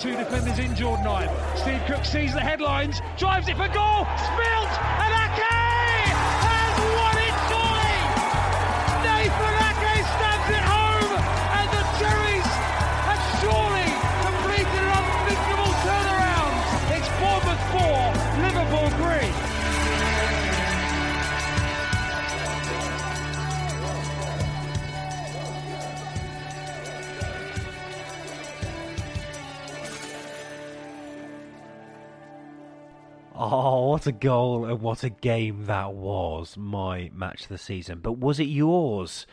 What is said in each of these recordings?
two defenders in Jordan Ibe. Steve Cook sees the headlines, drives it for goal, spilled, and Ake Oh, what a goal and what a game that was. My match of the season. But was it yours?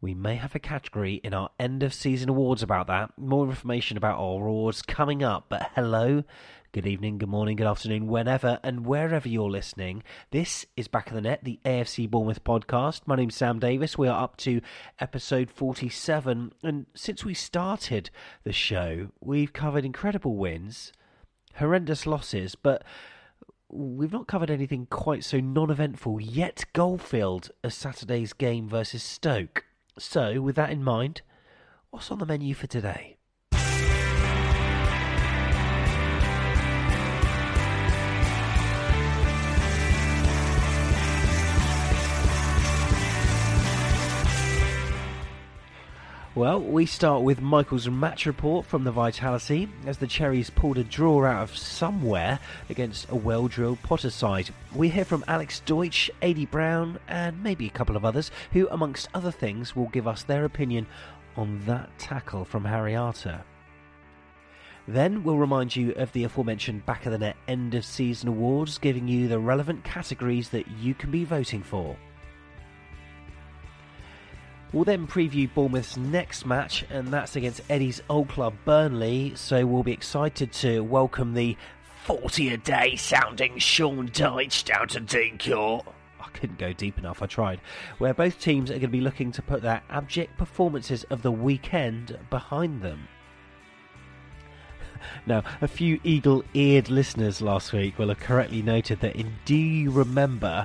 We may have a category in our end of season awards about that. More information about our awards coming up. But hello, good evening, good morning, good afternoon, whenever and wherever you're listening. This is Back of the Net, the AFC Bournemouth podcast. My name's Sam Davis. We are up to episode 47. And since we started the show, we've covered incredible wins, horrendous losses, but we've not covered anything quite so non eventful yet goal filled as Saturday's game versus Stoke. So, with that in mind, what's on the menu for today? Well, we start with Michael's match report from the Vitality as the Cherries pulled a draw out of somewhere against a well drilled Potter side. We hear from Alex Deutsch, Adi Brown, and maybe a couple of others who, amongst other things, will give us their opinion on that tackle from Harry Arter. Then we'll remind you of the aforementioned back of the net end of season awards, giving you the relevant categories that you can be voting for. We'll then preview Bournemouth's next match, and that's against Eddie's old club Burnley. So we'll be excited to welcome the 40 a day sounding Sean Dyche down to Dean I couldn't go deep enough, I tried. Where both teams are going to be looking to put their abject performances of the weekend behind them. Now, a few eagle eared listeners last week will have correctly noted that in You Remember,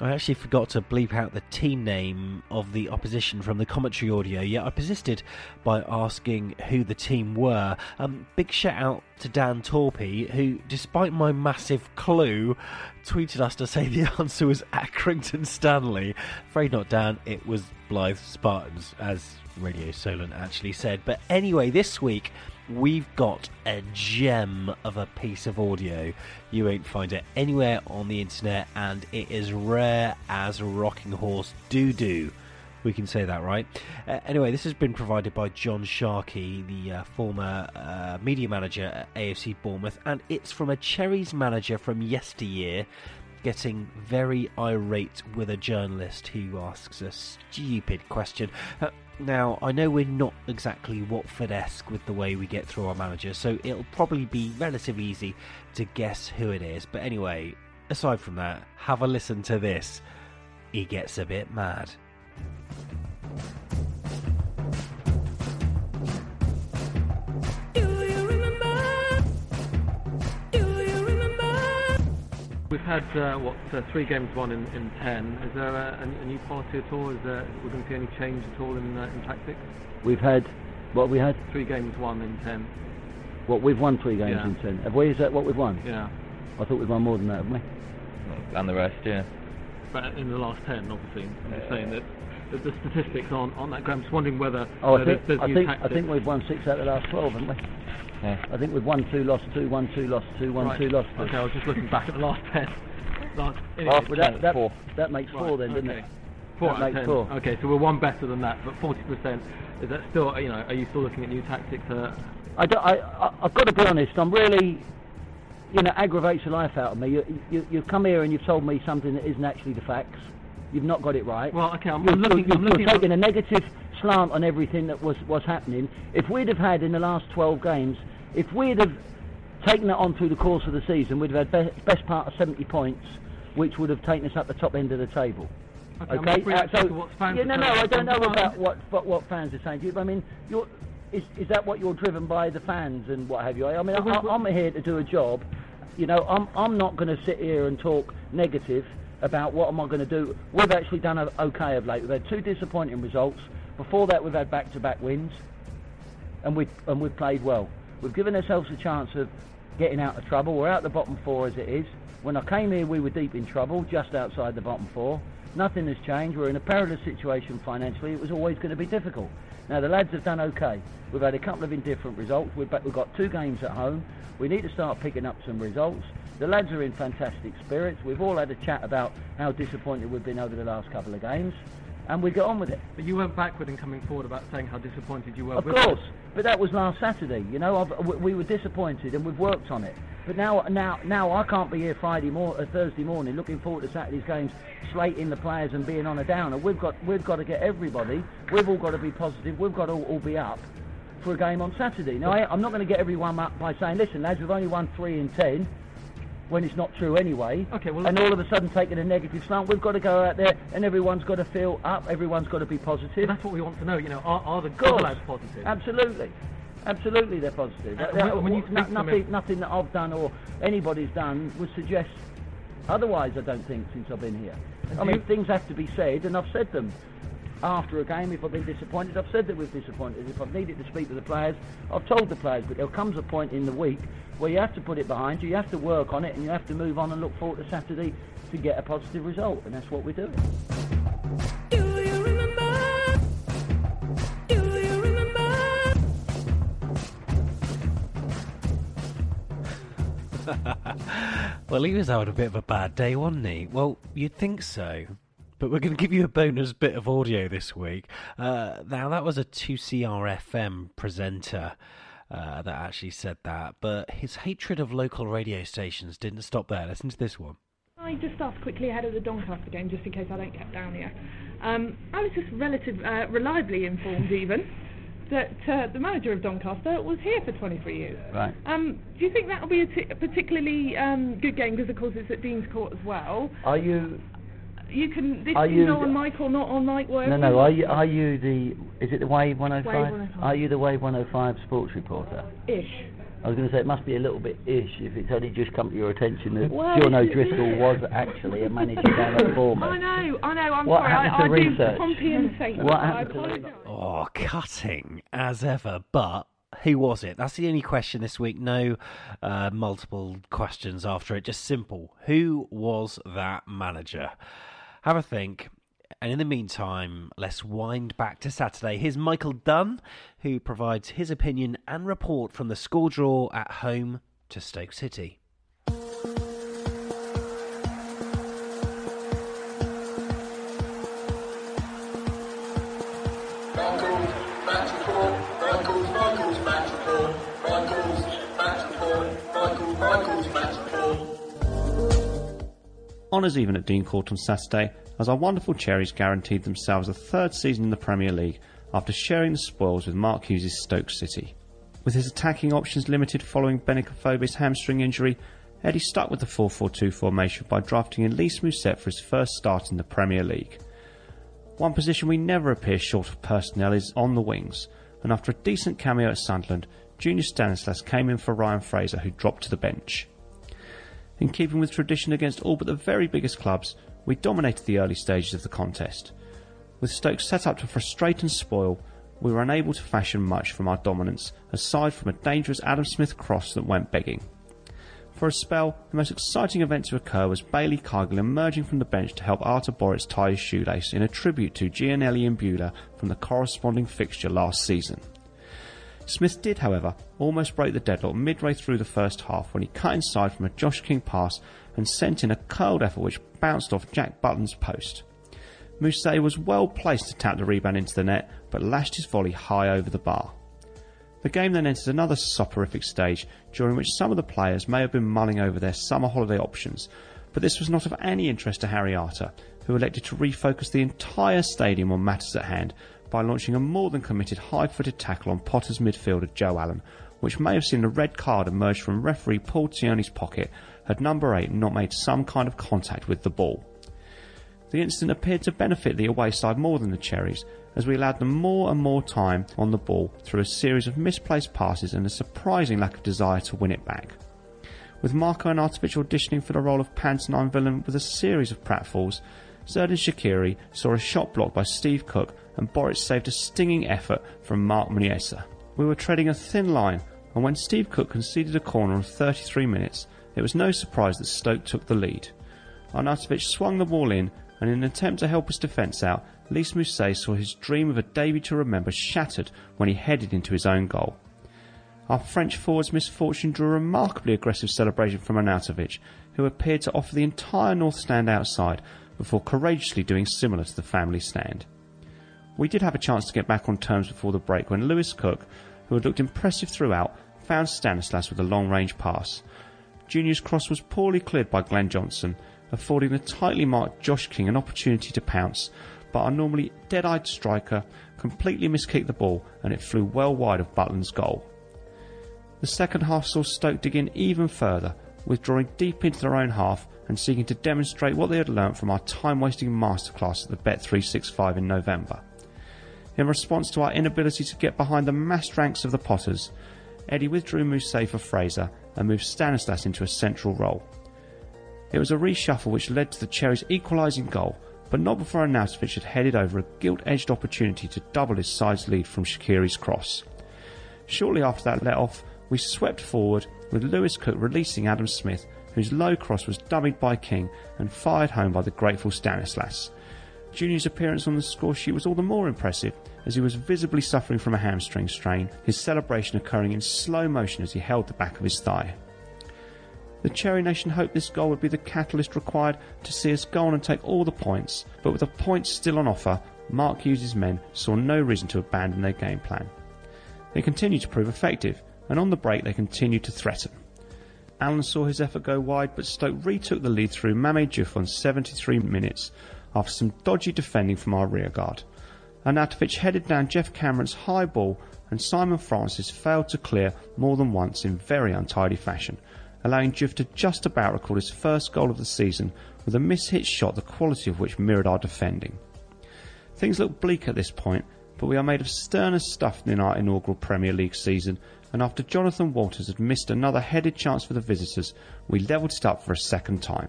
I actually forgot to bleep out the team name of the opposition from the commentary audio, yet I persisted by asking who the team were. Um, big shout out to Dan Torpy, who, despite my massive clue, tweeted us to say the answer was Accrington Stanley. Afraid not, Dan, it was Blyth Spartans, as Radio Solent actually said. But anyway, this week we've got a gem of a piece of audio. You won't find it anywhere on the internet, and it is rare as rocking horse doo doo. We can say that, right? Uh, anyway, this has been provided by John Sharkey, the uh, former uh, media manager at AFC Bournemouth, and it's from a Cherries manager from yesteryear getting very irate with a journalist who asks a stupid question. Now, I know we're not exactly Watford esque with the way we get through our managers, so it'll probably be relatively easy to guess who it is. But anyway, aside from that, have a listen to this. He gets a bit mad. Had uh, what uh, three games won in, in ten. Is there a, a, a new policy at all? Is there we're going to see any change at all in uh, in tactics? We've had what we had. Three games won in ten. What we've won three games Yeah. in ten. Have we? Is that what we've won? Yeah, I thought we'd won more than that, haven't we? and the rest, yeah. but in the last ten, obviously. I'm just saying that, that the statistics aren't on that. I'm just wondering whether Oh, I think there's, there's I new think I think we've won six out of the last twelve, haven't we? Yeah. I think we've won two, lost two, won two, lost two, won right. two, lost two. Okay, I was just looking back at the last ten. Last, anyway, Last Well, that, that, Four. that makes four right, then, doesn't it? Four That makes 10. four. Okay, so we're one better than that, but 40%. Is that still, you know, are you still looking at new tactics? Uh, I, don't, I, I I've got to be honest. I'm really you know, aggravates the life out of me. You, you, you've come here and you've told me something that isn't actually the facts. You've not got it right. Well, okay, I'm, You're, I'm looking. you're, I'm you're taking a negative slant on everything that was, was happening. If we'd have had in the last 12 games, if we'd have taken that on through the course of the season, we'd have had be- best part of 70 points, which would have taken us up the top end of the table. Okay, Okay, uh, fans yeah, no, no, I don't know about what, what what fans are saying to you. But I mean, you're, is is that what you're driven by the fans and what have you? I mean, I, I'm here to do a job. You know, I'm I'm not going to sit here and talk negative about what am I going to do. We've actually done okay of late. We've had two disappointing results. Before that, we've had back-to-back wins, and we've and we've played well. We've given ourselves a chance of getting out of trouble. We're out the bottom four as it is. When I came here, we were deep in trouble, just outside the bottom four. Nothing has changed. We're in a perilous situation financially. It was always going to be difficult. Now the lads have done okay. We've had a couple of indifferent results. We've, we've got two games at home. We need to start picking up some results. The lads are in fantastic spirits. We've all had a chat about how disappointed we've been over the last couple of games, and we get on with it. But you went backward in coming forward about saying how disappointed you were. Of course, us. but that was last Saturday. You know, I've, we, we were disappointed and we've worked on it. But now, now, now I can't be here Friday mor- uh, Thursday morning, looking forward to Saturday's games, slating the players and being on a downer. We've got, we've got to get everybody. We've all got to be positive. We've got to all, all be up for a game on Saturday. Now, I, I'm not going to get everyone up by saying, "Listen, lads, we've only won three in ten," when it's not true anyway. Okay, well- and all of a sudden taking a negative slant. We've got to go out there, and everyone's got to feel up. Everyone's got to be positive. That's what we want to know. You know, are, are the lads positive? Absolutely. Absolutely, they're positive. Uh, when- no- nothing, nothing that I've done or anybody's done would suggest otherwise. I don't think since I've been here. And I mean, you- things have to be said, and I've said them. After a game, if I've been disappointed, I've said that we've disappointed. If I've needed to speak to the players, I've told the players. But there comes a point in the week where you have to put it behind you, you have to work on it, and you have to move on and look forward to Saturday to get a positive result, and that's what we're doing. Do you remember? Do you remember? Well, he was having a bit of a bad day, wasn't he? Well, you'd think so. But we're going to give you a bonus bit of audio this week. Uh, now, that was a 2CRFM presenter uh, that actually said that, but his hatred of local radio stations didn't stop there. Listen to this one. I just asked quickly ahead of the Doncaster game, just in case I don't get down here. Um, I was just relative, uh, reliably informed, even, that uh, the manager of Doncaster was here for 23 years. Right. Um, do you think that will be a, t- a particularly um, good game? Because of course it's at Dean's Court as well. Are you You can. This Are is you on the- mic or not on mic. No, Whatever. no. you Are you are you the? Is it the Wave 105? Wave 105. Are you the Wave 105 sports reporter? Ish. I was going to say it must be a little bit ish if it's only just come to your attention that Well, John it's- O'Driscoll was actually a manager down at I Bournemouth. know. I know. I'm What sorry. happened I, to I research? do Pompeian Satan. What happened to apologise. Oh, cutting as ever, but who was it? That's the only question this week. No uh, multiple questions after it. Just simple. Who was that manager? Have a think. And in the meantime, let's wind back to Saturday. Here's Michael Dunn, who provides his opinion and report from the score draw at home to Stoke City. Honours even at Dean Court on Saturday as our wonderful Cherries guaranteed themselves a third season in the Premier League after sharing the spoils with Mark Hughes' Stoke City. With his attacking options limited following Benik Afobe's hamstring injury, Eddie stuck with the 4-4-2 formation by drafting Lys Mousset for his first start in the Premier League. One position we never appear short of personnel is on the wings, and after a decent cameo at Sunderland, Junior Stanislas came in for Ryan Fraser who dropped to the bench. In keeping with tradition against all but the very biggest clubs, we dominated the early stages of the contest. With Stoke set up to frustrate and spoil, we were unable to fashion much from our dominance, aside from a dangerous Adam Smith cross that went begging. For a spell, the most exciting event to occur was Bailey Cargill emerging from the bench to help Artur Boruc tie his shoelace in a tribute to Giannelli Imbula from the corresponding fixture last season. Smith did, however, almost break the deadlock midway through the first half when he cut inside from a Josh King pass and sent in a curled effort which bounced off Jack Butland's post. Mousset was well placed to tap the rebound into the net, but lashed his volley high over the bar. The game then entered another soporific stage, during which some of the players may have been mulling over their summer holiday options, but this was not of any interest to Harry Arter, who elected to refocus the entire stadium on matters at hand by launching a more than committed high footed tackle on Potter's midfielder Joe Allen, which may have seen a red card emerge from referee Paul Tioni's pocket had number 8 not made some kind of contact with the ball. The incident appeared to benefit the away side more than the Cherries, as we allowed them more and more time on the ball through a series of misplaced passes and a surprising lack of desire to win it back. With Marco Arnautovic auditioning for the role of pantomime villain with a series of pratfalls, Xherdan Shaqiri saw a shot blocked by Steve Cook and Boruc saved a stinging effort from Marc Muniesa. We were treading a thin line, and when Steve Cook conceded a corner on 33 minutes, it was no surprise that Stoke took the lead. Arnautovic swung the ball in, and in an attempt to help his defence out, Lys Mousset saw his dream of a debut to remember shattered when he headed into his own goal. Our French forward's misfortune drew a remarkably aggressive celebration from Arnautovic, who appeared to offer the entire north stand outside before courageously doing similar to the family stand. We did have a chance to get back on terms before the break when Lewis Cook, who had looked impressive throughout, found Stanislas with a long range pass. Junior's cross was poorly cleared by Glenn Johnson, affording the tightly marked Josh King an opportunity to pounce, but our normally dead eyed striker completely miskicked the ball and it flew well wide of Butland's goal. The second half saw Stoke dig in even further, withdrawing deep into their own half and seeking to demonstrate what they had learnt from our time wasting masterclass at the Bet365 in November. In response to our inability to get behind the massed ranks of the Potters, Eddie withdrew Mousset for Fraser and moved Stanislas into a central role. It was a reshuffle which led to the Cherries' equalising goal, but not before Arnautovic had headed over a gilt-edged opportunity to double his side's lead from Shaqiri's cross. Shortly after that let-off, we swept forward with Lewis Cook releasing Adam Smith, whose low cross was dummied by King and fired home by the grateful Stanislas. Junior's appearance on the score sheet was all the more impressive as he was visibly suffering from a hamstring strain, his celebration occurring in slow motion as he held the back of his thigh. The Cherry Nation hoped this goal would be the catalyst required to see us go on and take all the points, but with the points still on offer, Mark Hughes' men saw no reason to abandon their game plan. They continued to prove effective, and on the break they continued to threaten. Allen saw his effort go wide, but Stoke retook the lead through Mame Diouf on 73 minutes after some dodgy defending from our rearguard. Arnautovic headed down Geoff Cameron's high ball, and Simon Francis failed to clear more than once in very untidy fashion, allowing Diouf to just about record his first goal of the season with a mishit shot the quality of which mirrored our defending. Things look bleak at this point, but we are made of sterner stuff than our inaugural Premier League season, and after Jonathan Walters had missed another headed chance for the visitors, we levelled it up for a second time.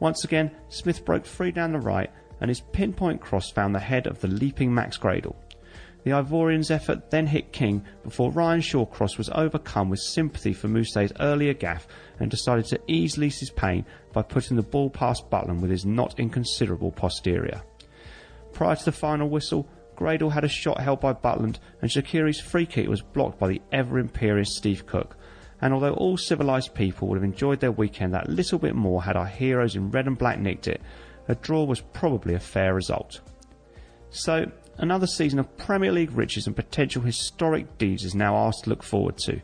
Once again, Smith broke free down the right, and his pinpoint cross found the head of the leaping Max Gradel. The Ivorian's effort then hit King before Ryan Shawcross was overcome with sympathy for Mousset's earlier gaff and decided to ease Lisa's pain by putting the ball past Butland with his not inconsiderable posterior. Prior to the final whistle, Gradel had a shot held by Butland and Shaqiri's free kick was blocked by the ever imperious Steve Cook. And although all civilised people would have enjoyed their weekend that little bit more had our heroes in red and black nicked it, a draw was probably a fair result. So, another season of Premier League riches and potential historic deeds is now ours to look forward to.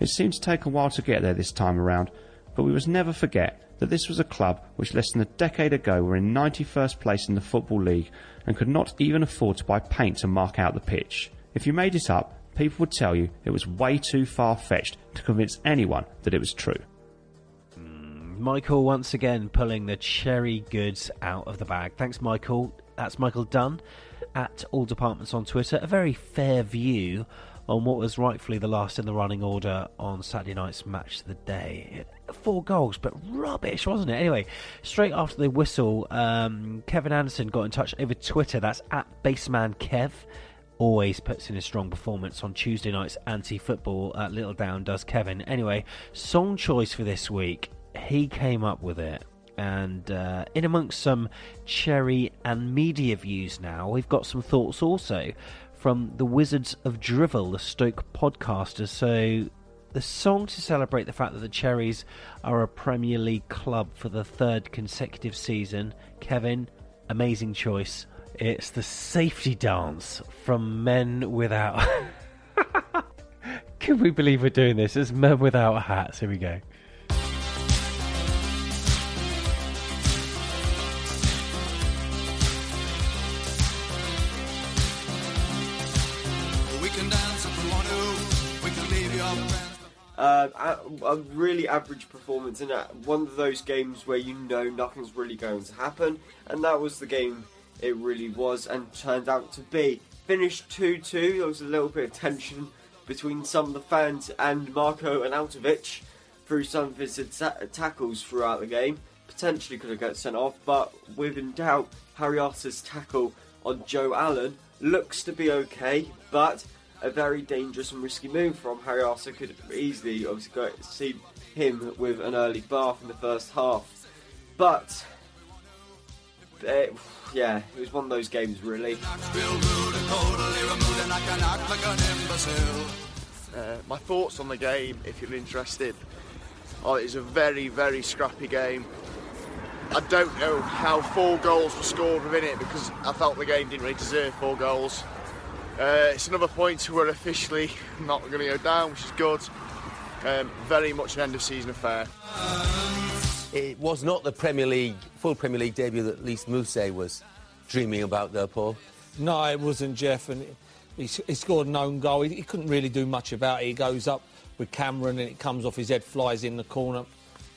It seemed to take a while to get there this time around, but we must never forget that this was a club which less than a decade ago were in 91st place in the Football League and could not even afford to buy paint to mark out the pitch. If you made it up, people would tell you it was way too far fetched to convince anyone that it was true. Hmm, Michael once again pulling the cherry goods out of the bag. Thanks, Michael. That's Michael Dunn at All Departments on Twitter. A very fair view on what was rightfully the last in the running order on Saturday night's match of the day. Four goals, but rubbish, wasn't it? Anyway, straight after the whistle, um, Kevin Anderson got in touch over Twitter. That's at Baseman Kev always puts in a strong performance on Tuesday night's anti football at Littledown, does Kevin. Anyway, song choice for this week, he came up with it. And uh, in amongst some cherry and media views now, we've got some thoughts also from the Wizards of Drivel, the Stoke podcasters. So the song to celebrate the fact that the Cherries are a Premier League club for the third consecutive season. Kevin, amazing choice. It's the safety dance from Men Without. Can we believe we're doing this? It's men without hats. Here we go. Uh, a, a really average performance in a, one of those games where you know nothing's really going to happen, and that was the game it really was and turned out to be. Finished 2 2, there was a little bit of tension between some of the fans and Marco Arnautovic through some of his ta- tackles throughout the game. Potentially could have got sent off, but within doubt, Harry Arter's tackle on Joe Allen looks to be okay, but a very dangerous and risky move from Harry Arter could easily obviously go see him with an early bath in the first half. But uh, yeah, it was one of those games really. Uh, my thoughts on the game, if you're interested. Oh, it a very, very scrappy game. I don't know how four goals were scored within it because I felt the game didn't really deserve four goals. Uh, it's another point where we're officially not going to go down, which is good. Um, very much an end of season affair. It was not the Premier League, full Premier League debut that Lys Mousset was dreaming about there, Paul. No, it wasn't Jeff, and he, he scored an own goal. He, he couldn't really do much about it. He goes up with Cameron and it comes off his head, flies in the corner.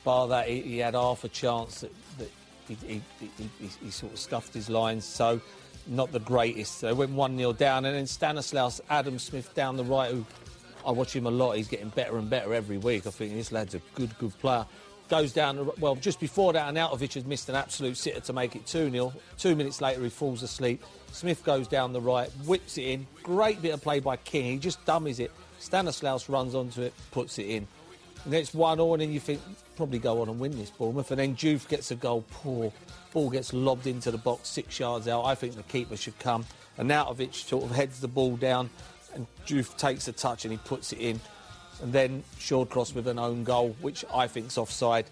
Bar that, he, he had half a chance that, that he, he, he, he, he sort of stuffed his lines. So, not the greatest. They went 1 0 down, and then Stanislaus Adam Smith down the right, who I watch him a lot. He's getting better and better every week. I think this lad's a good, good player. Goes down, well, just before that, Arnautovic had missed an absolute sitter to make it 2 0. Two minutes later, he falls asleep. Smith goes down the right, whips it in. Great bit of play by King. He just dummies it. Stanislaus runs onto it, puts it in. And it's 1 0, and then you think, probably go on and win this, Bournemouth. And then Diouf gets a goal, poor. Ball gets lobbed into the box, six yards out. I think the keeper should come. Arnautovic sort of heads the ball down, and Diouf takes a touch and he puts it in. And then Shawcross with an own goal, which I think's offside.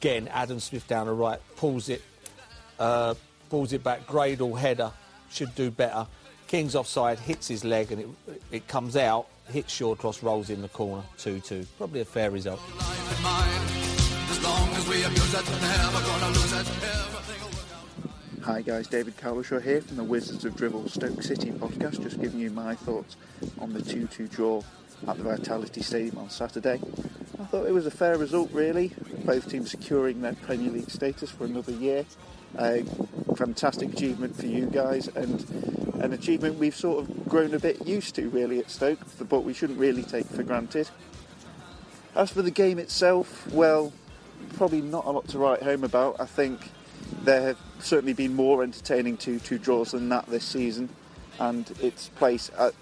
Again, Adam Smith down the right, pulls it, uh, pulls it back, Gradel header, should do better. King's offside, hits his leg and it, it comes out, hits Shawcross, rolls in the corner, 2-2. Probably a fair result. Hi guys, David Cowlishaw here from the Wizards of Dribble Stoke City podcast, just giving you my thoughts on the 2-2 draw at the Vitality Stadium on Saturday. I thought it was a fair result really, both teams securing their Premier League status for another year. A fantastic achievement for you guys and an achievement we've sort of grown a bit used to really at Stoke, but we shouldn't really take for granted. As for the game itself, well, probably not a lot to write home about. I think there have certainly been more entertaining 2-2 draws than that this season, and its place at,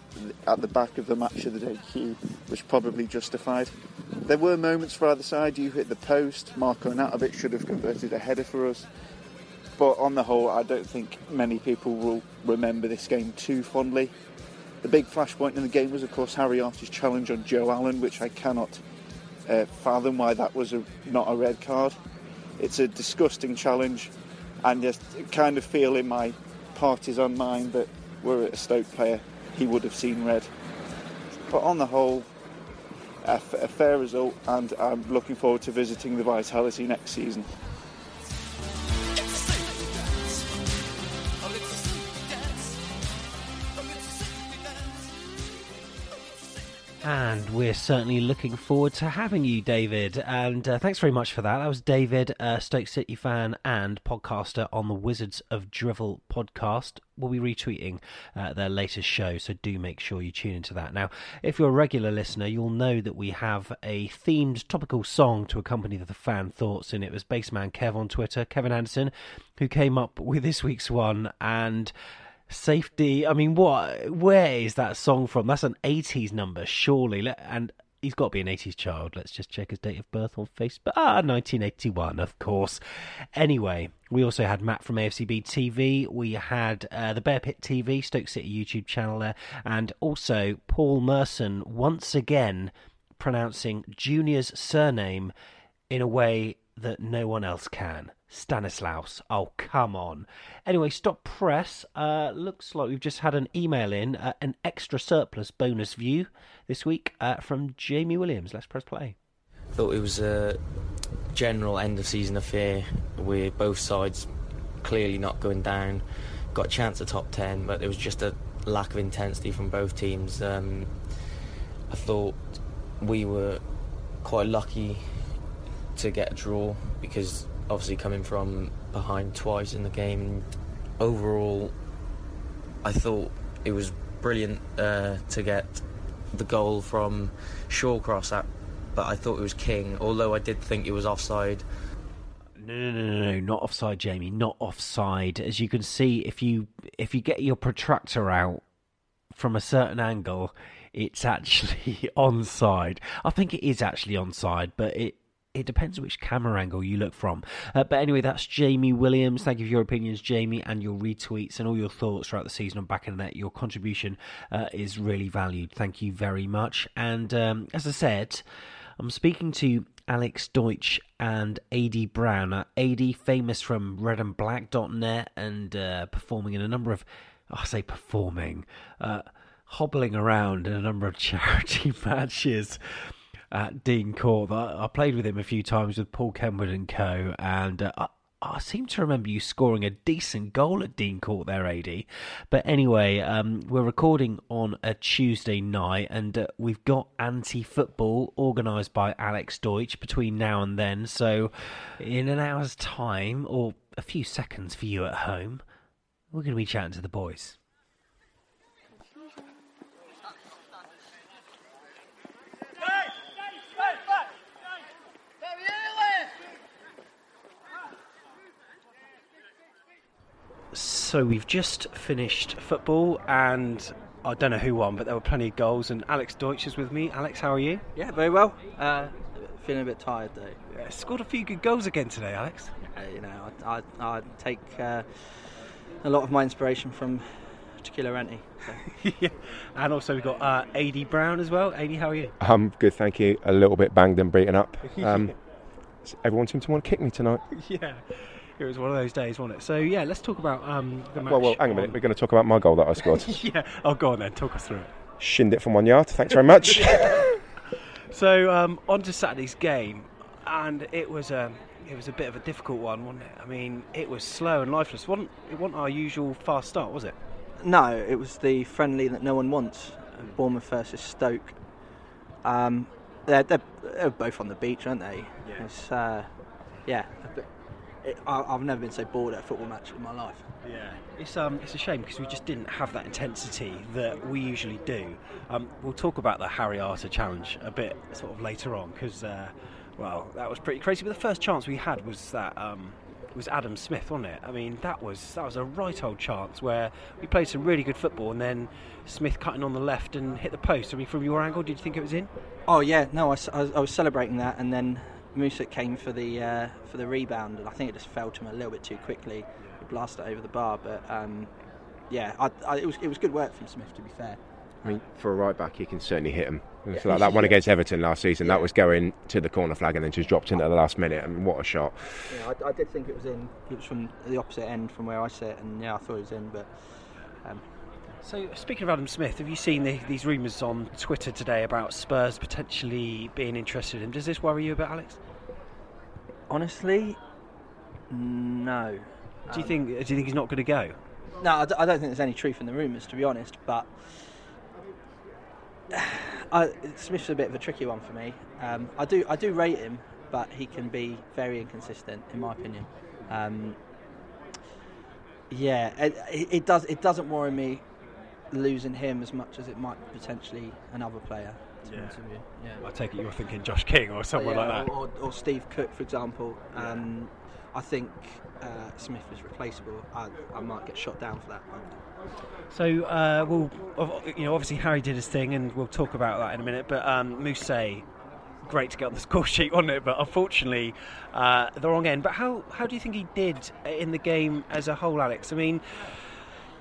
at the back of the match of the day queue was probably justified. There were moments for either side. You hit the post. Marco Arnautovic should have converted a header for us. But on the whole, I don't think many people will remember this game too fondly. The big flashpoint in the game was, of course, Harry Arter's challenge on Joe Allen, which I cannot uh, fathom why that was a, not a red card. It's a disgusting challenge, and just kind of feel in my partisan mind that were it a Stoke player, he would have seen red. But on the whole, a, f- a fair result, and I'm looking forward to visiting the Vitality next season. And we're certainly looking forward to having you, David. And uh, thanks very much for that. That was David, a Stoke City fan and podcaster on the Wizards of Drivel podcast. We'll be retweeting uh, their latest show, so do make sure you tune into that. Now, if you're a regular listener, you'll know that we have a themed topical song to accompany the fan thoughts, and it was Baseman Kev on Twitter, Kevin Anderson, who came up with this week's one. And safety. I mean, what? Where is that song from? That's an '80s number, surely. And he's got to be an '80s child. Let's just check his date of birth on Facebook. Ah, 1981, of course. Anyway, we also had Matt from AFCB TV. We had uh, the Bear Pit TV, Stoke City YouTube channel there, and also Paul Merson once again pronouncing Junior's surname in a way that no one else can. Stanislaus. Oh, come on. Anyway, stop press. Uh, looks like we've just had an email in, uh, an extra surplus bonus view this week uh, from Jamie Williams. Let's press play. Thought it was a general end of season affair with both sides clearly not going down. Got a chance at top 10, but there was just a lack of intensity from both teams. Um, I thought we were quite lucky to get a draw because obviously coming from behind twice in the game, overall, I thought it was brilliant uh, to get the goal from Shawcross at, but I thought it was King, although I did think it was offside. No, no, no, no, no, not offside, Jamie. Not offside. As you can see, if you if you get your protractor out from a certain angle, it's actually onside. I think it is actually onside, but it it depends which camera angle you look from. Uh, but anyway, that's Jamie Williams. Thank you for your opinions, Jamie, and your retweets and all your thoughts throughout the season on Back in the Net. Your contribution uh, is really valued. Thank you very much. And um, as I said, I'm speaking to Alex Deutsch and AD Brown. Uh, AD, famous from redandblack.net and uh, performing in a number of, oh, I say performing, uh, hobbling around in a number of charity matches at Dean Court. I, I played with him a few times with Paul Kenwood and co. And uh, I, I seem to remember you scoring a decent goal at Dean Court there, AD. But anyway, um, we're recording on a Tuesday night, and uh, we've got anti football organised by Alex Deutsch between now and then. So, in an hour's time, or a few seconds for you at home, we're going to be chatting to the boys. So we've just finished football, and I don't know who won, but there were plenty of goals. And Alex Deutsch is with me. Alex, how are you? Yeah, very well. Uh, feeling a bit tired though. Yeah, scored a few good goals again today, Alex. Uh, you know, I, I, I take uh, a lot of my inspiration from Tequila Renti. So. yeah. And also we've got uh, AD Brown as well. AD, how are you? I'm good, thank you. A little bit banged and beaten up. Um, everyone seemed to want to kick me tonight. yeah. It was one of those days, wasn't it? So yeah, let's talk about um, the match. Well, well, hang a minute. We're going to talk about my goal that I scored. yeah. Oh, go on then. Talk us through it. Shinned it from one yard. Thanks very much. So um, on to Saturday's game, and it was a it was a bit of a difficult one, wasn't it? I mean, it was slow and lifeless. It wasn't it wasn't our usual fast start, was it? No, it was the friendly that no one wants. Bournemouth versus Stoke. Um, they're, they're, they're both on the beach, aren't they? Yeah. It's, uh, yeah. It, I, I've never been so bored at a football match in my life. Yeah, it's um, it's a shame because we just didn't have that intensity that we usually do. Um, we'll talk about the Harry Arter challenge a bit sort of later on because, uh, well, that was pretty crazy. But the first chance we had was that um, was Adam Smith, wasn't it? I mean, that was that was a right old chance where we played some really good football and then Smith cutting on the left and hit the post. I mean, from your angle, did you think it was in? Oh yeah, no, I, s- I was- I was celebrating that, and then Musa came for the uh, for the rebound, and I think it just fell to him a little bit too quickly. He blasted it over the bar, but um, yeah, I, I, it was it was good work from Smith to be fair. I mean, for a right back, he can certainly hit him. It's Yeah. like that one against Everton last season. That was going to the corner flag and then just dropped in at the last minute. I mean, what a shot! Yeah, I, I did think it was in. It was from the opposite end from where I sit, and yeah, I thought it was in, but. Um, So, speaking of Adam Smith, have you seen the, these rumours on Twitter today about Spurs potentially being interested in him? Does this worry you a bit, Alex? honestly, no. Do you Um, think? Do you think he's not going to go? No, I, d- I don't think there's any truth in the rumours, to be honest. But I, Smith's a bit of a tricky one for me. Um, I do I do rate him, but he can be very inconsistent, in my opinion. Um, yeah, it, it, it does it doesn't worry me losing him as much as it might potentially another player. To be honest. Yeah. I take it you're thinking Josh King or someone Yeah, like that. Or, or Steve Cook, for example. Um, I think uh, Smith is replaceable. I, I might get shot down for that. So, uh, well, ov- you know, obviously Harry did his thing, and we'll talk about that in a minute. But um, Mousse, great to get on the score sheet, wasn't it? But unfortunately, uh, the wrong end. But how how do you think he did in the game as a whole, Alex? I mean,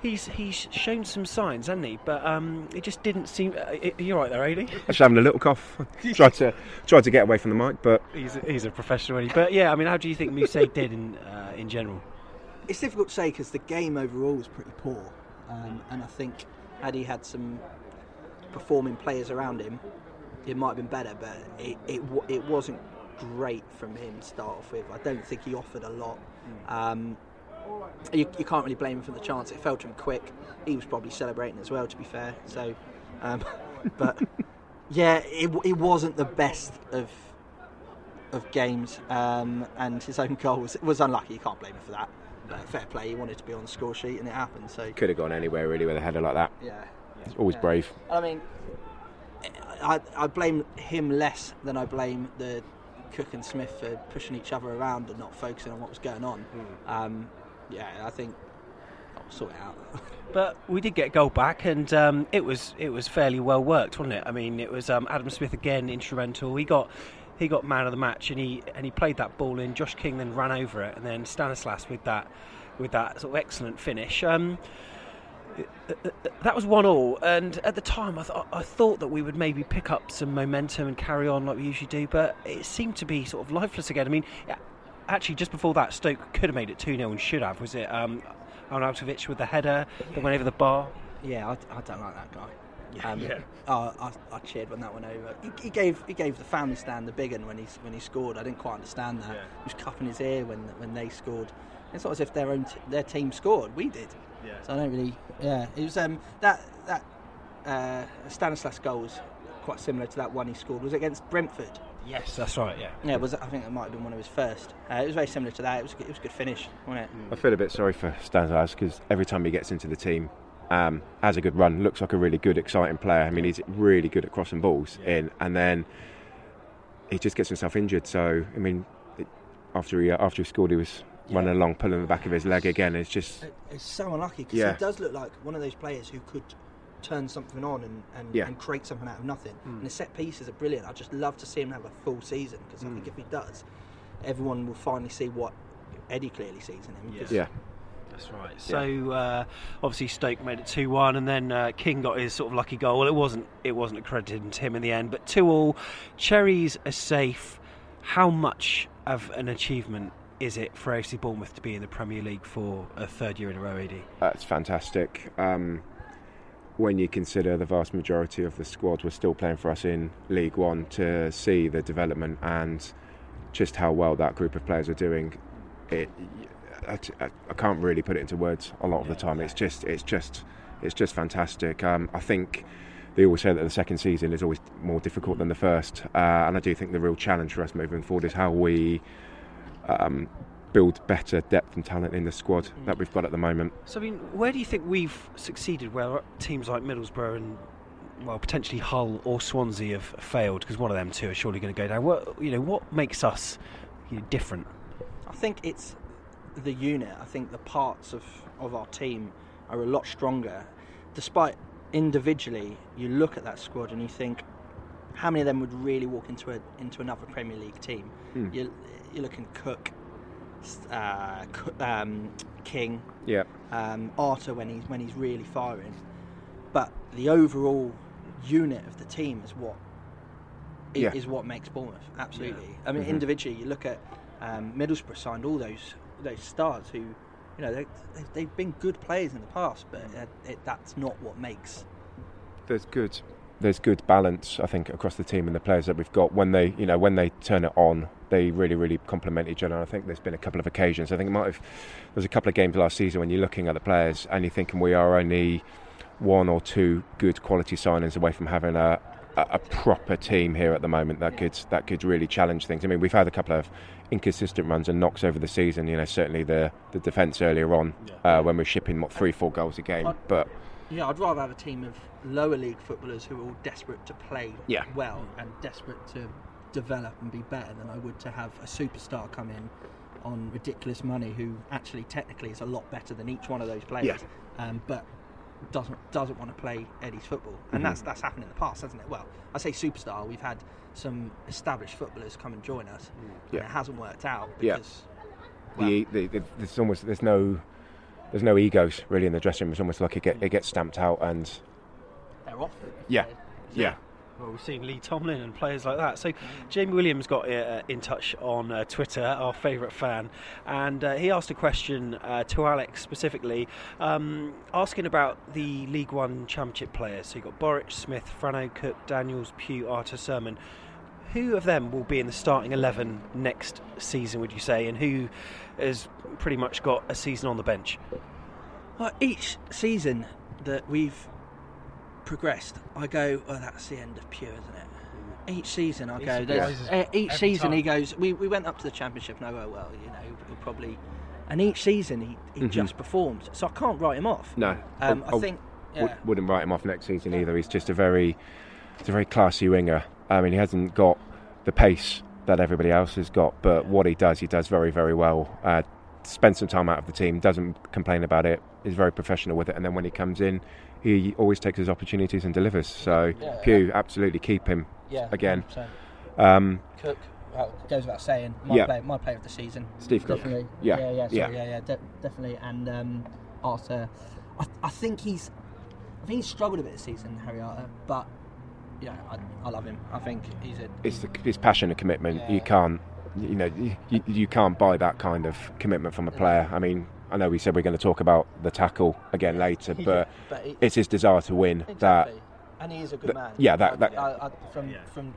he's he's shown some signs, hasn't he? But um, it just didn't seem. Uh, are you right there, Ailey? Just having a little cough. tried to tried to get away from the mic, but He's a, he's a professional, isn't? But yeah, I mean, how do you think Muse did in uh, in general? It's difficult to say because the game overall was pretty poor, um, and I think had he had some performing players around him, it might have been better. But it it, it wasn't great from him to start off with. I don't think he offered a lot. Um, you, you can't really blame him for the chance. It fell to him quick. He was probably celebrating as well, to be fair. So, um, but yeah, it, it wasn't the best of of games, um, and his own goal was, was unlucky. You can't blame him for that. But fair play. He wanted to be on the score sheet, and it happened. So could have gone anywhere really with a header like that. Yeah. It's always Yeah. brave. I mean, I, I blame him less than I blame the Cook and Smith for pushing each other around and not focusing on what was going on. Um, yeah, I think I'll sort it out. But we did get a goal back, and um, it was it was fairly well worked, wasn't it? I mean, it was um, Adam Smith again instrumental. He got he got man of the match, and he and he played that ball in. Josh King then ran over it, and then Stanislas with that with that sort of excellent finish. Um, that was one all, and at the time I, th- I thought that we would maybe pick up some momentum and carry on like we usually do, but it seemed to be sort of lifeless again. I mean, actually, just before that, Stoke could have made it 2 0 and should have. Was it um, Arnautovic with the header that went over the bar? Yeah, I, I don't like that guy. Yeah. Um, Yeah. oh, I, I cheered when that went over. He, he gave he gave the family stand the big one when he when he scored. I didn't quite understand that. He was cupping his ear when when they scored. It's not as if their own t- their team scored. We did. Yeah. So I don't really. Yeah, it was um that that uh, Stanislas goal was quite similar to that one he scored. Was it against Brentford? Yes, that's right. Yeah. Yeah, it was I think that might have been one of his first. Uh, it was very similar to that. It was it was a good finish, wasn't it? I feel a bit sorry for Stanislas because every time he gets into the team, um, has a good run, looks like a really good, exciting player. I mean, he's really good at crossing balls in, and then he just gets himself injured. So, I mean, it, after he uh, after he scored, he was running along, pulling the back of his leg again. It's just It's so unlucky because Yeah. he does look like one of those players who could turn something on and, and, Yeah. and create something out of nothing. Mm. And the set pieces are brilliant. I'd just love to see him have a full season because I think if he does, everyone will finally see what Eddie clearly sees in him. Yeah. That's right. So uh, obviously Stoke made it two one, and then uh, King got his sort of lucky goal. Well, it wasn't it wasn't accredited to him in the end, but two all. Cherries are safe. How much of an achievement is it for AFC Bournemouth to be in the Premier League for a third year in a row, AD? That's fantastic. Um, when you consider the vast majority of the squad were still playing for us in League One, to see the development and just how well that group of players are doing, it I, I- can't really put it into words a lot of the time. It's just it's just it's just fantastic. Um, I think they always say that the second season is always more difficult than the first, uh, and I do think the real challenge for us moving forward is how we um, build better depth and talent in the squad that we've got at the moment. So I mean, where do you think we've succeeded where teams like Middlesbrough and well potentially Hull or Swansea have failed because one of them two are surely going to go down? What you know, what makes us you know, different? I think it's the unit. I think the parts of, of our team are a lot stronger. Despite individually, you look at that squad and you think, how many of them would really walk into a into another Premier League team? Hmm. You, you're looking Cook, uh, um, King, Yeah. um, Arter when he's when he's really firing. But the overall unit of the team is what Yeah. is what makes Bournemouth. Absolutely. I mean, Mhm. individually, you look at um, Middlesbrough signed all those those stars who, you know, they, they, they've been good players in the past, but uh, it, that's not what makes. there's good there's good balance I think across the team and the players that we've got. When they you know when they turn it on they really really complement each other. And I think there's been a couple of occasions. I think it might have there's a couple of games last season when you're looking at the players and you're thinking we are only one or two good quality signings away from having a a, a proper team here at the moment. That could that could really challenge things. I mean we've had a couple of inconsistent runs and knocks over the season you know certainly the the defence earlier on uh, when we're shipping what three four goals a game. But Yeah, I'd rather have a team of lower league footballers who are all desperate to play Yeah. well and desperate to develop and be better than I would to have a superstar come in on ridiculous money who actually technically is a lot better than each one of those players, Yeah. um, but doesn't doesn't want to play Eddie's football, and Mhm. that's that's happened in the past, hasn't it? Well, I say superstar. We've had some established footballers come and join us, and Yeah. it hasn't worked out Yeah. because the, the, the, there's almost there's no there's no egos really in the dressing room. It's almost like it, get, it gets stamped out, and They're off. yeah, yeah. Well, we've seen Lee Tomlin and players like that. So, Jamie Williams got uh, in touch on uh, Twitter, our favourite fan, and uh, he asked a question uh, to Alex specifically, um, asking about the League One Championship players. So, you've got Boruc, Smith, Frano, Cook, Daniels, Pugh, Arter, Surman. Who of them will be in the starting 11 next season, would you say, and who has pretty much got a season on the bench? Well, each season that we've progressed, I go, "Oh, that's the end of Pugh, isn't it?" Each season, I He go, there's- surprises uh, each every season he goes. We, we went up to the championship, and I go, "Well, you know, he'll probably." And each season he, he Mhm. just performs, so I can't write him off. No, um, I w- think. would- Yeah. wouldn't write him off next season either. He's just a very, he's a very classy winger. I mean, he hasn't got the pace that everybody else has got, but what he does, he does very, very well. Uh, spends some time out of the team, doesn't complain about it, is very professional with it, and then when he comes in, he always takes his opportunities and delivers. So, Yeah. Pugh, absolutely keep him Yeah, again. Um, Cook, well, goes without saying, my Yeah. player, my player of the season. Steve Cook. Definitely. Yeah, yeah, yeah, sorry, yeah. yeah, yeah, de- definitely. And um, Arter, I, I think he's, I think he's struggled a bit this season, Harry Arter, but yeah, I, I love him. I think he's a. it's the, his passion and commitment. Yeah. You can't, you know, you, you can't buy that kind of commitment from a player. I mean, I know we said we're going to talk about the tackle again later, Yeah, but, but it- it's his desire to win Exactly. and he is a good that- man. yeah, that- that- I, I, from from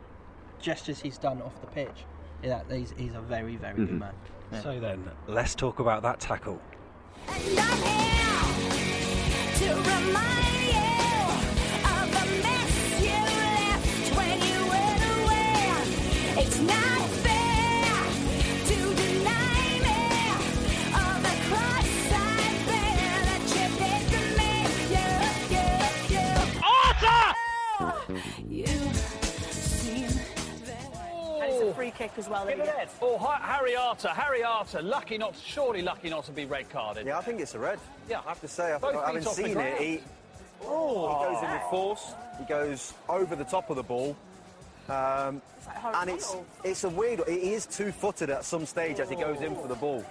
gestures he's done off the pitch, yeah, he's, he's a very very Mhm. good man. Yeah. So, then, let's talk about that tackle. To remind free kick as well. Give it red. Oh, Harry Arter. Harry Arter. Lucky not, surely lucky not to be red carded. Yeah, I think it's a red. Yeah, I have to say, I Both think, having feet off the seen it, he, oh, he goes in with force. He goes over the top of the ball. Um, and it's it's a weird. He is two-footed at some stage as he goes in for the ball.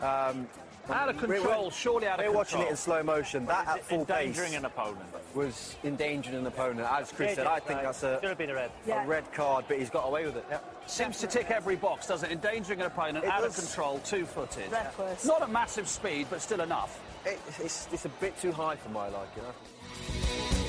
Um, Out of we're- control, we're- surely out of control. We're watching it in slow motion. That Is at it full endangering pace an opponent? was endangering an opponent. As Chris Yeah, said, yeah, I think no, that's a, been a red. a Yeah. red card, but he's got away with it. Yeah. Seems to tick every box, doesn't it? Endangering an opponent, It out does. of control, two-footed. Reckless. Not at massive speed, but still enough. It, it's, it's a bit too high for my liking. Huh?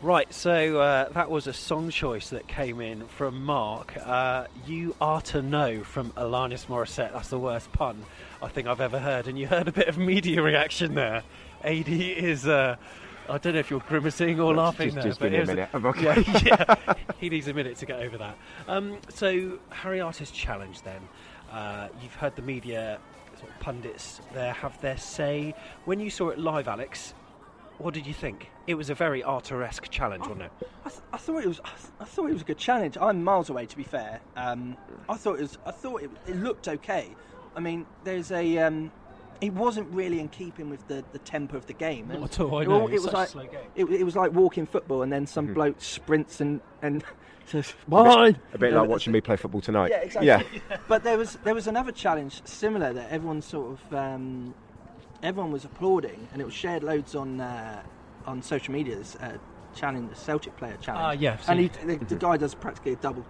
Right, so uh, that was a song choice that came in from Mark. Uh, you Oughta Know from Alanis Morissette. That's the worst pun I think I've ever heard. And you heard a bit of media reaction there. AD is. Uh, I don't know if you're grimacing or laughing Just- there. just but give me a minute. Okay. Yeah, yeah. he needs a minute to get over that. Um, so, Harry Arter's challenge then. Uh, you've heard the media sort of pundits there have their say. When you saw it live, Alex, what did you think? It was a very Arter-esque challenge, wasn't it? I, th- I thought it was. I, th- I thought it was a good challenge. I'm miles away, to be fair. Um, I thought it was. I thought it, it looked okay. I mean, there's a. Um, it wasn't really in keeping with the, the tempo of the game. Not at all, I It, know, wa- it's it was such a like slow game. It, it was like walking football, and then some Mhm. bloke sprints and and says, A bit- "Mine." A bit like watching me play football tonight. Yeah, exactly. Yeah. but there was there was another challenge similar that everyone sort of um, everyone was applauding, and it was shared loads on uh, on social media. This uh, challenge, the Celtic player challenge. Ah, yeah, I've and he, seen the, it. the guy does practically a double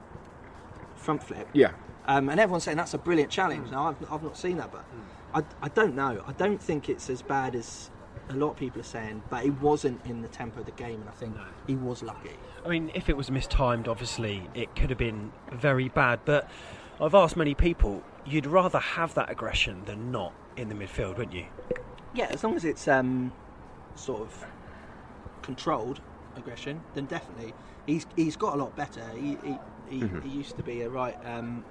front flip. Yeah. Um, and everyone's saying that's a brilliant challenge. Now I've, I've not seen that, but I, I don't know. I don't think it's as bad as a lot of people are saying. But it wasn't in the tempo of the game, and I think he was lucky. I mean, if it was mistimed, obviously it could have been very bad. But I've asked many people, you'd rather have that aggression than not in the midfield, wouldn't you? Yeah, as long as it's um, sort of controlled aggression, then definitely he's he's got a lot better. He he, he, Mhm. he used to be a right um,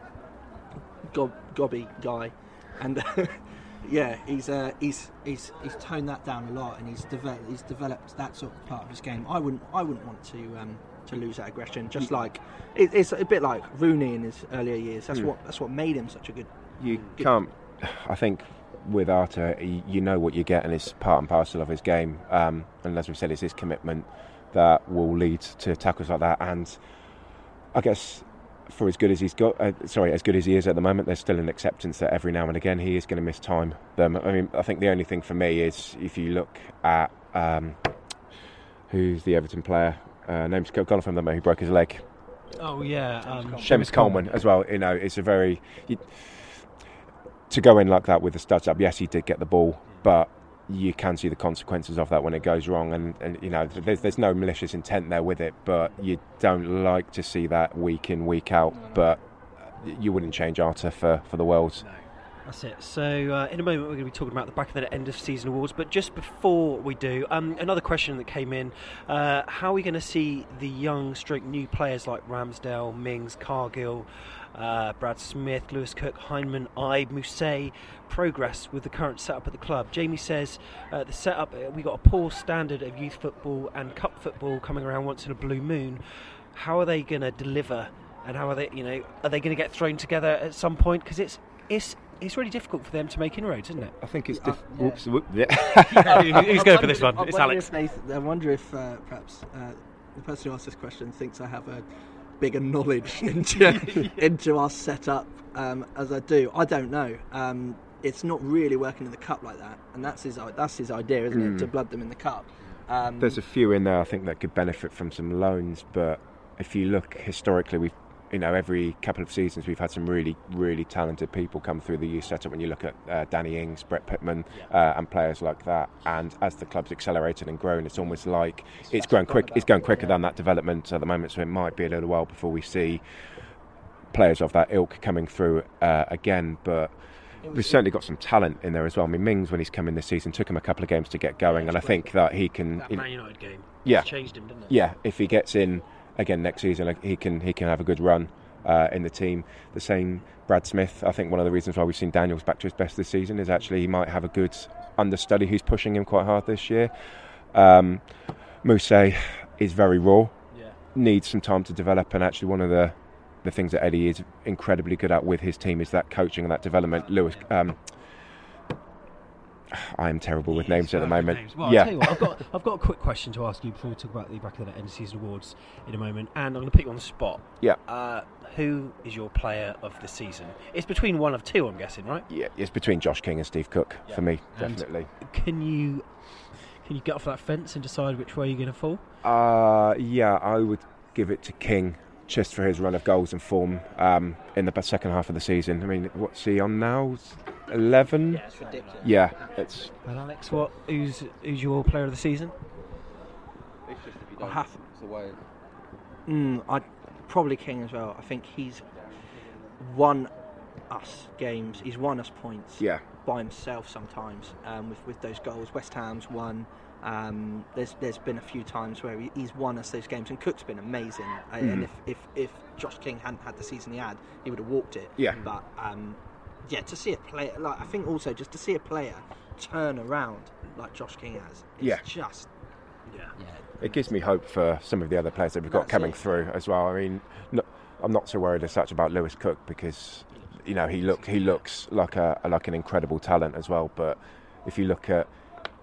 gob, gobby guy, and yeah, he's uh, he's he's he's toned that down a lot, and he's developed he's developed that sort of part of his game. I wouldn't I wouldn't want to. Um, to lose that aggression, just like it, it's a bit like Rooney in his earlier years. That's Hmm. what that's what made him such a good. You good- can't. I think with Arter, y- you know what you get, and it's part and parcel of his game. Um, and as we said, it's his commitment that will lead to tackles like that. And I guess for as good as he's got, uh, sorry, as good as he is at the moment, there's still an acceptance that every now and again he is going to miss time. Them. I mean, I think the only thing for me is if you look at um, who's the Everton player, uh, name's gone from them, who broke his leg. Oh yeah, um, Seamus Coleman as well. You know, it's a very you, to go in like that with the studs up. Yes, he did get the ball, but you can see the consequences of that when it goes wrong. And, and you know, there's there's no malicious intent there with it, but you don't like to see that week in week out. But you wouldn't change Arter for for the world. That's it. So, uh, in a moment, we're going to be talking about the back of the end of season awards. But just before we do, um, another question that came in: uh, How are we going to see the young, stroke new players like Ramsdale, Mings, Cargill, uh, Brad Smith, Lewis Cook, Hyndman, Ibe, Mousset progress with the current setup at the club? Jamie says uh, the setup uh, we got a poor standard of youth football and cup football coming around once in a blue moon. How are they going to deliver? And how are they? You know, are they going to get thrown together at some point? Because it's it's it's really difficult for them to make inroads, isn't it? I think it's. Yeah, Diff- yeah. Whoops, whoop, yeah. Who's going for this one? I It's wonder Alex. if Nathan- I wonder if uh, perhaps uh, the person who asked this question thinks I have a bigger knowledge into into our setup um, as I do. I don't know. Um, it's not really working in the cup like that, and that's his that's his idea, isn't it? Mm. To blood them in the cup. Um, There's a few in there I think that could benefit from some loans, but if you look historically, we've you know every couple of seasons we've had some really really talented people come through the youth setup. When you look at uh, Danny Ings, Brett Pitman, uh, and players like that, and as the club's accelerated and grown, it's almost like it's going quick. It's going quicker than that development at the moment. So it might be a little while before we see players of that ilk coming through uh, again, but. We've certainly got some talent in there as well. I mean, Mings, when he's come in this season, took him a couple of games to get going, and I think that he can. That Man United game yeah, changed him, didn't it? Yeah, if he gets in again next season, like, he can he can have a good run uh, in the team. The same Brad Smith. I think one of the reasons why we've seen Daniels back to his best this season is actually he might have a good understudy who's pushing him quite hard this year. Um, Mousset is very raw. Needs some time to develop, and actually one of the the things that Eddie is incredibly good at with his team is that coaching and that development. Lewis. Um, I am terrible with names at the moment. Names. Well, yeah. I'll tell you what, I've got, I've got a quick question to ask you before we talk about the back of the end season awards in a moment, and I'm going to put you on the spot. Yeah. Uh, who is your player of the season? It's between one of two, I'm guessing, right? Yeah, it's between Josh King and Steve Cook for me, And definitely. Can you can you get off that fence and decide which way you're going to fall? Uh, yeah, I would give it to King just for his run of goals and form um, in the second half of the season. I mean, what's he on now? Eleven. Yeah, it's ridiculous. Yeah, it's And Alex, what who's who's your player of the season? I have. Mm, I'd probably King as well. I think he's won us games. He's won us points. Yeah. By himself sometimes um, with with those goals. West Ham's won. Um, there's there's been a few times where he, he's won us those games, and Cook's been amazing. Uh, And Mhm. if, if if Josh King hadn't had the season he had, he would have walked it. Yeah. But um, yeah, to see a player like I think also just to see a player turn around like Josh King has, it's Yeah. just yeah. it gives me hope for some of the other players that we've got That's coming it. through as well. I mean, no, I'm not so worried as such about Lewis Cook because you know he look he looks like a like an incredible talent as well. But if you look at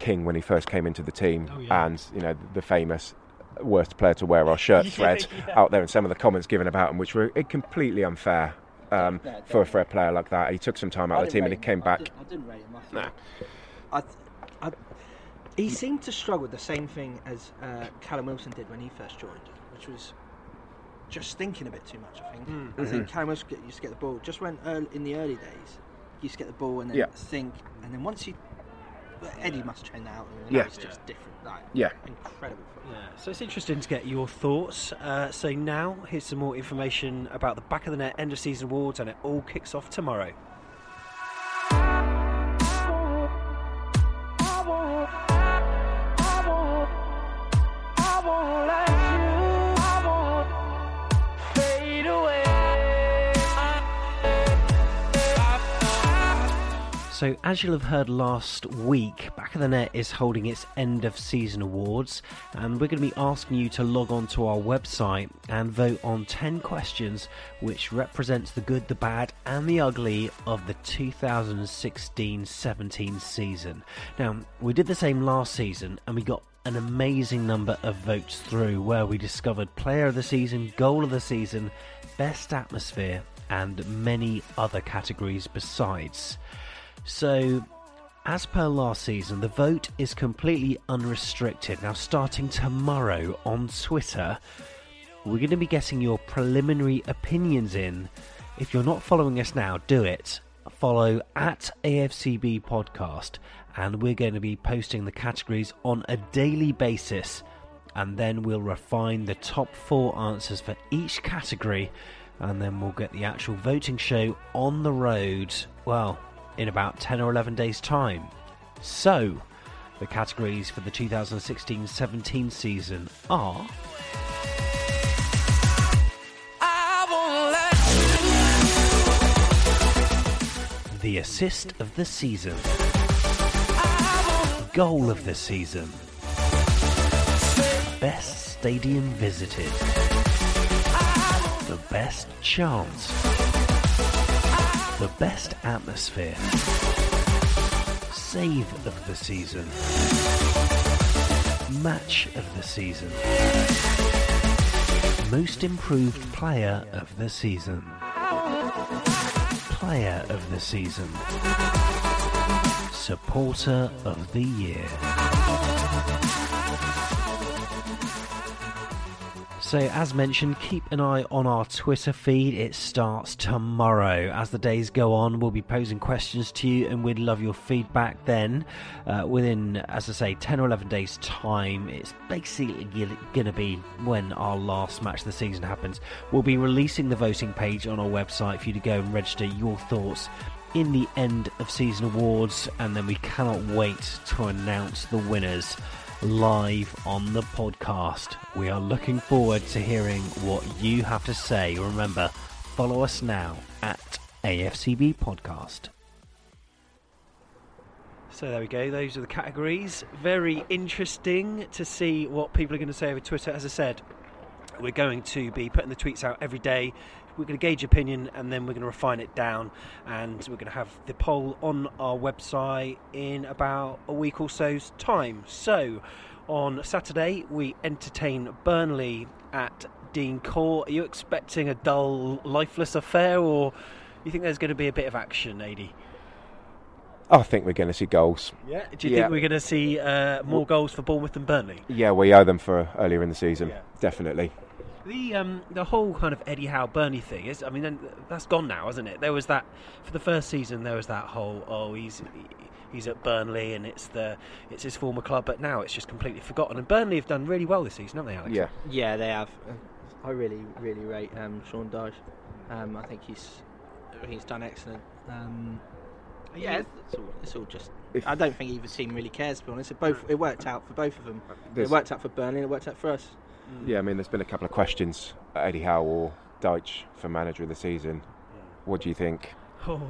King when he first came into the team, Oh, yeah. and you know the famous worst player to wear our shirt Yeah, thread yeah. out there, and some of the comments given about him, which were completely unfair. Um, Yeah, for, a- for a player like that, he took some time out of the team and he came him. I back. didn't- I didn't rate him. I Nah. I, I, he seemed to struggle with the same thing as uh, Callum Wilson did when he first joined, which was just thinking a bit too much. I think. Mm. I think. Callum Wilson used to get the ball just when early, in the early days. He used to get the ball and then Yeah. think, and then once you, well, Eddie must train that out. And Yeah. it's just different. Like, Yeah. incredible. Yeah, so it's interesting to get your thoughts. Uh, so now here's some more information about the back of the net end of season awards, and it all kicks off tomorrow. So, as you'll have heard last week, Back of the Net is holding its end of season awards, and we're going to be asking you to log on to our website and vote on 10 questions which represents the good, the bad, and the ugly of the 2016 17 season. Now, we did the same last season and we got an amazing number of votes through where we discovered Player of the Season, Goal of the Season, Best Atmosphere, and many other categories besides. So, as per last season, the vote is completely unrestricted. Now, starting tomorrow on Twitter, we're going to be getting your preliminary opinions in. If you're not following us now, do it. Follow at AFCB Podcast, and we're going to be posting the categories on a daily basis. And then we'll refine the top four answers for each category, and then we'll get the actual voting show on the road, well, in about 10 or 11 days' time. So, the categories for the 2016 17 season are. The assist of the season. Goal of the season. Best stadium visited. The best chance. The best atmosphere. Save of the season. Match of the season. Most improved player of the season. Player of the season. Supporter of the year. So, as mentioned, keep an eye on our Twitter feed. It starts tomorrow. As the days go on, we'll be posing questions to you, and we'd love your feedback then. Uh, within, as I say, 10 or 11 days' time, it's basically going to be when our last match of the season happens. We'll be releasing the voting page on our website for you to go and register your thoughts in the end of season awards, and then we cannot wait to announce the winners live on the podcast. We are looking forward to hearing what you have to say. Remember, follow us now at AFCB Podcast. So there we go. Those are the categories. Very interesting to see what people are going to say over Twitter. As I said, we're going to be putting the tweets out every day. We're going to gauge opinion and then we're going to refine it down. And we're going to have the poll on our website in about a week or so's time. So on Saturday, we entertain Burnley at Dean Court. Are you expecting a dull, lifeless affair or you think there's going to be a bit of action, AD? I think we're going to see goals. Yeah. Do you Yeah. think we're going to see uh, more goals for Bournemouth than Burnley? Yeah, we owe them for earlier in the season, definitely. The um the whole kind of Eddie Howe Burnley thing is I mean that's gone now, isn't it? There was that for the first season there was that whole oh he's he's at Burnley and it's the it's his former club, but now it's just completely forgotten. And Burnley have done really well this season, haven't they, Alex? Yeah. Yeah, they have. I really, really rate um, Sean Dyche. Um, I think he's he's done excellent. Um, yeah, it's all, it's all just. If- I don't think either team really cares. To be honest, it both it worked out for both of them. It worked out for Burnley. and It worked out for us. Yeah, I mean, there's been a couple of questions Eddie Howe or Dyche for manager of the season. What do you think? Oh.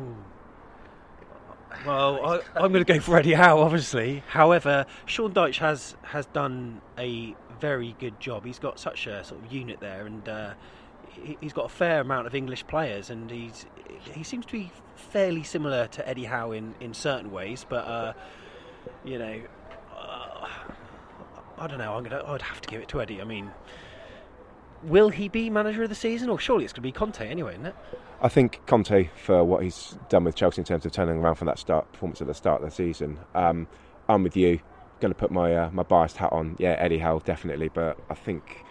Well, I, I'm going to go for Eddie Howe, obviously. However, Sean Dyche has has done a very good job. He's got such a sort of unit there, and uh, he, he's got a fair amount of English players, and he's he seems to be fairly similar to Eddie Howe in, in certain ways. But uh, you know, I don't know. I'm gonna. I'd have to give it to Eddie. I mean, will he be manager of the season, or surely it's going to be Conte anyway, isn't it? I think Conte, for what he's done with Chelsea in terms of turning around from that start performance at the start of the season, um, I'm with you. Going to put my uh, my biased hat on. Yeah, Eddie Howe definitely, but I think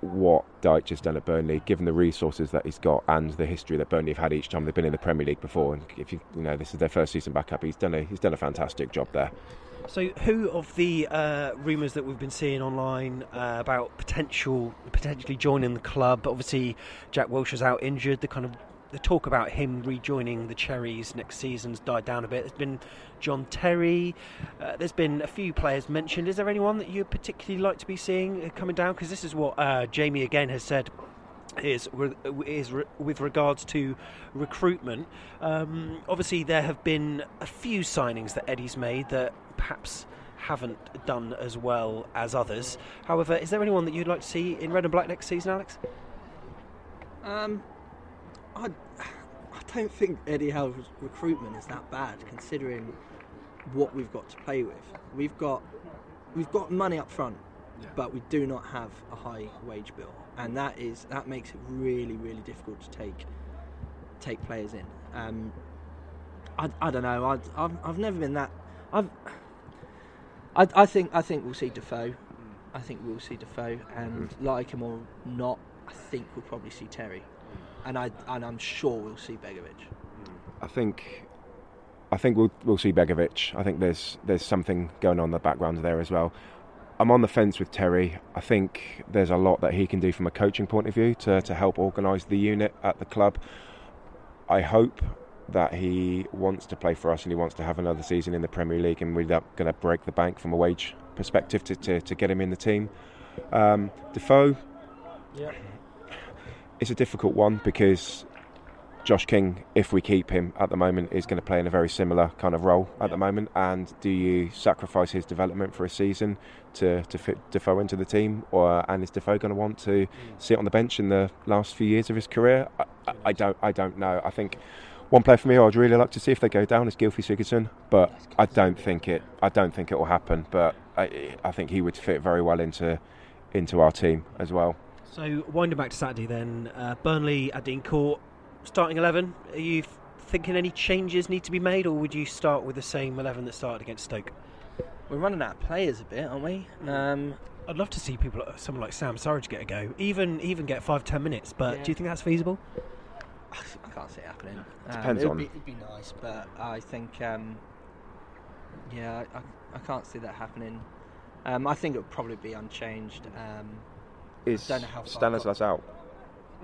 what Dyche has done at Burnley, given the resources that he's got and the history that Burnley have had each time they've been in the Premier League before, and if you you know this is their first season back up, he's done a he's done a fantastic job there. So, who of the uh, rumours that we've been seeing online uh, about potential potentially joining the club? Obviously, Jack Wilshere is out injured. The kind of the talk about him rejoining the Cherries next season's died down a bit. There's been John Terry. Uh, there's been a few players mentioned. Is there anyone that you particularly like to be seeing uh, coming down? Because this is what uh, Jamie again has said is is re- with regards to recruitment. Um, obviously, there have been a few signings that Eddie's made that perhaps haven't done as well as others. However, is there anyone that you'd like to see in red and black next season, Alex? Um, I, I don't think Eddie Howe's recruitment is that bad, considering what we've got to play with. We've got we've got money up front, but we do not have a high wage bill, and that is that makes it really really difficult to take take players in. Um, I, I don't know. I, I've I've never been that. I've I, I think I think we'll see Defoe. I think we'll see Defoe, and mm-hmm. like him or not, I think we'll probably see Terry, mm. and I and I'm sure we'll see Begovic. Mm. I think I think we'll we'll see Begovic. I think there's there's something going on in the background there as well. I'm on the fence with Terry. I think there's a lot that he can do from a coaching point of view to, to help organise the unit at the club. I hope that he wants to play for us and he wants to have another season in the Premier League and we're not going to break the bank from a wage perspective to, to, to get him in the team. Um, Defoe, Yeah. it's a difficult one because Josh King, if we keep him at the moment, is going to play in a very similar kind of role at the moment. And do you sacrifice his development for a season to, to fit Defoe into the team, or and is Defoe going to want to sit on the bench in the last few years of his career? I, I, I don't, I don't know. I think one player for me, I'd really like to see if they go down is Gylfi Sigurdsson, but I don't think it. I don't think it will happen. But I, I think he would fit very well into into our team as well. So winding back to Saturday, then uh, Burnley at Dean Court, starting eleven. Are you thinking any changes need to be made, or would you start with the same eleven that started against Stoke? We're running out of players a bit, aren't we? Um, I'd love to see people, someone like Sam Surridge get a go, even even get five ten minutes. But Yeah. do you think that's feasible? I can't see it happening. Um, Depends it'd on- Be, it'd be nice, but I think, um, yeah, I, I can't see that happening. Um, I think it would probably be unchanged. Um, Is don't know how Stanislas out?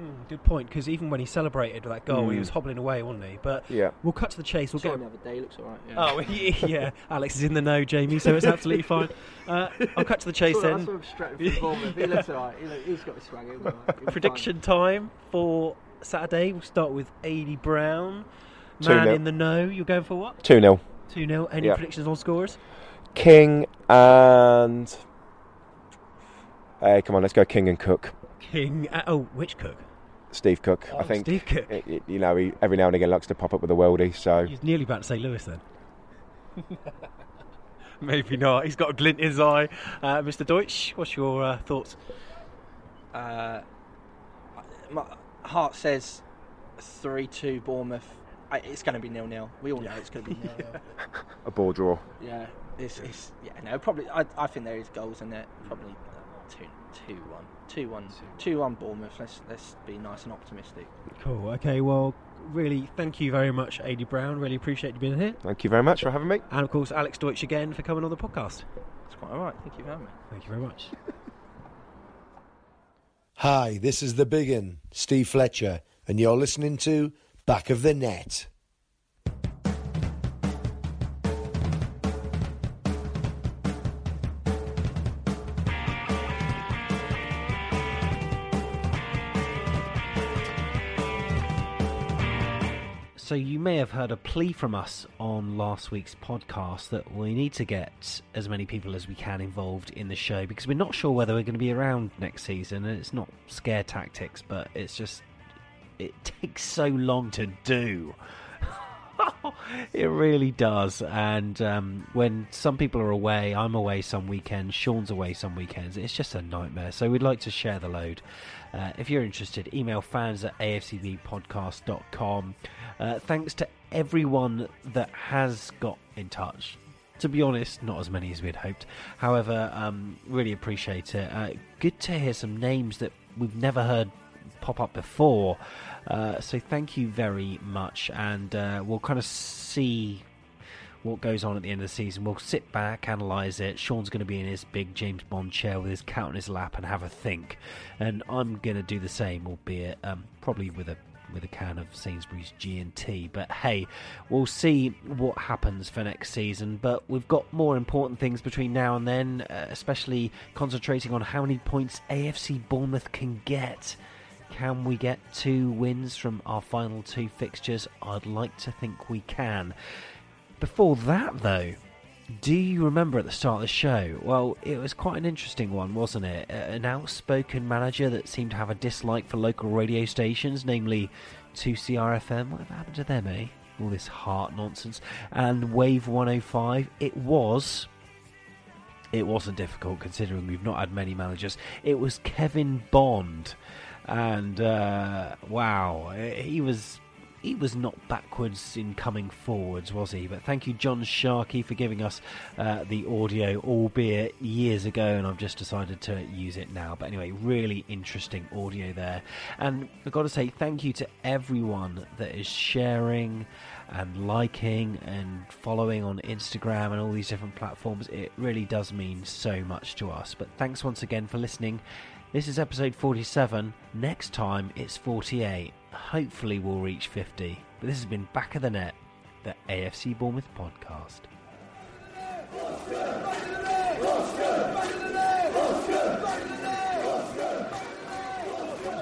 Mm, good point, because even when he celebrated that goal, he Mm. was hobbling away, wasn't he? But Yeah. we'll cut to the chase. We'll Saw get him the day. Looks alright. Yeah. Oh yeah, yeah. Alex is in the know, Jamie, so it's absolutely fine. Uh, I'll cut to the chase Saw- I then. saw him straight from Bournemouth. He looks alright. He look, he's got his swag. He'll be alright. He'll be Prediction time for Saturday. We'll start with AD Brown. 2-0. Man in the know. You're going for what? 2 0. 2 0. Any Yeah. predictions on scores? King and. Hey, come on, let's go King and Cook. King. Uh, oh, which cook? Steve Cook, Oh, I think. Steve Cook. i- i- you know, he every now and again likes to pop up with a worldie, so. He's nearly about to say Lewis then. Maybe not. He's got a glint in his eye. Uh, Mr. Deutsch, what's your uh, thoughts? Uh, my heart says three-two Bournemouth. I, it's going to be nil-nil. We all know it's going to be nil-nil. A ball draw. Yeah, it's, it's yeah no probably I, I think there is goals in it probably uh, two two one two one two one Bournemouth let's let's be nice and optimistic. Cool. Okay, well, really, thank you very much, AD Brown. Really appreciate you being here. Thank you very much for having me. And of course, Alex Deutsch again for coming on the podcast. It's quite all right. Thank you for having me. Thank you very much. Hi, this is the big un, Steve Fletcher, and you're listening to Back of the Net. So you may have heard a plea from us on last week's podcast that we need to get as many people as we can involved in the show because we're not sure whether we're going to be around next season and it's not scare tactics but it's just it takes so long to do. it really does. And um, when some people are away, I'm away some weekends, Sean's away some weekends, it's just a nightmare. So we'd like to share the load. Uh, if you're interested, email fans at afcbpodcast.com. Uh, thanks to everyone that has got in touch. To be honest, not as many as we had hoped. However, um, really appreciate it. Uh, good to hear some names that we've never heard pop up before. Uh, so thank you very much, and uh, we'll kind of see what goes on at the end of the season. We'll sit back, analyse it. Sean's going to be in his big James Bond chair with his cat on his lap and have a think, and I'm going to do the same, albeit um, probably with a with a can of Sainsbury's G and T. But hey, we'll see what happens for next season. But we've got more important things between now and then, uh, especially concentrating on how many points AFC Bournemouth can get. Can we get two wins from our final two fixtures? I'd like to think we can. Before that, though, do you remember at the start of the show? Well, it was quite an interesting one, wasn't it? An outspoken manager that seemed to have a dislike for local radio stations, namely 2CRFM. Whatever happened to them, eh? All this heart nonsense. And Wave 105. It was. it wasn't difficult considering we've not had many managers. It was Kevin Bond, and uh, wow, he was he was not backwards in coming forwards, was he? But thank you, John Sharkey, for giving us uh, the audio, albeit years ago, and I've just decided to use it now. But anyway, really interesting audio there. And I've got to say thank you to everyone that is sharing and liking and following on Instagram and all these different platforms. It really does mean so much to us. But thanks once again for listening. This is episode 47. Next time it's 48. Hopefully we'll reach 50. But this has been Back of the Net, the AFC Bournemouth podcast.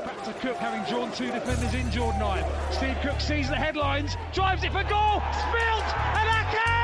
Back to Cook, having drawn two defenders in Jordan Ibe. Steve Cook sees the headlines, drives it for goal, spilled, and Ake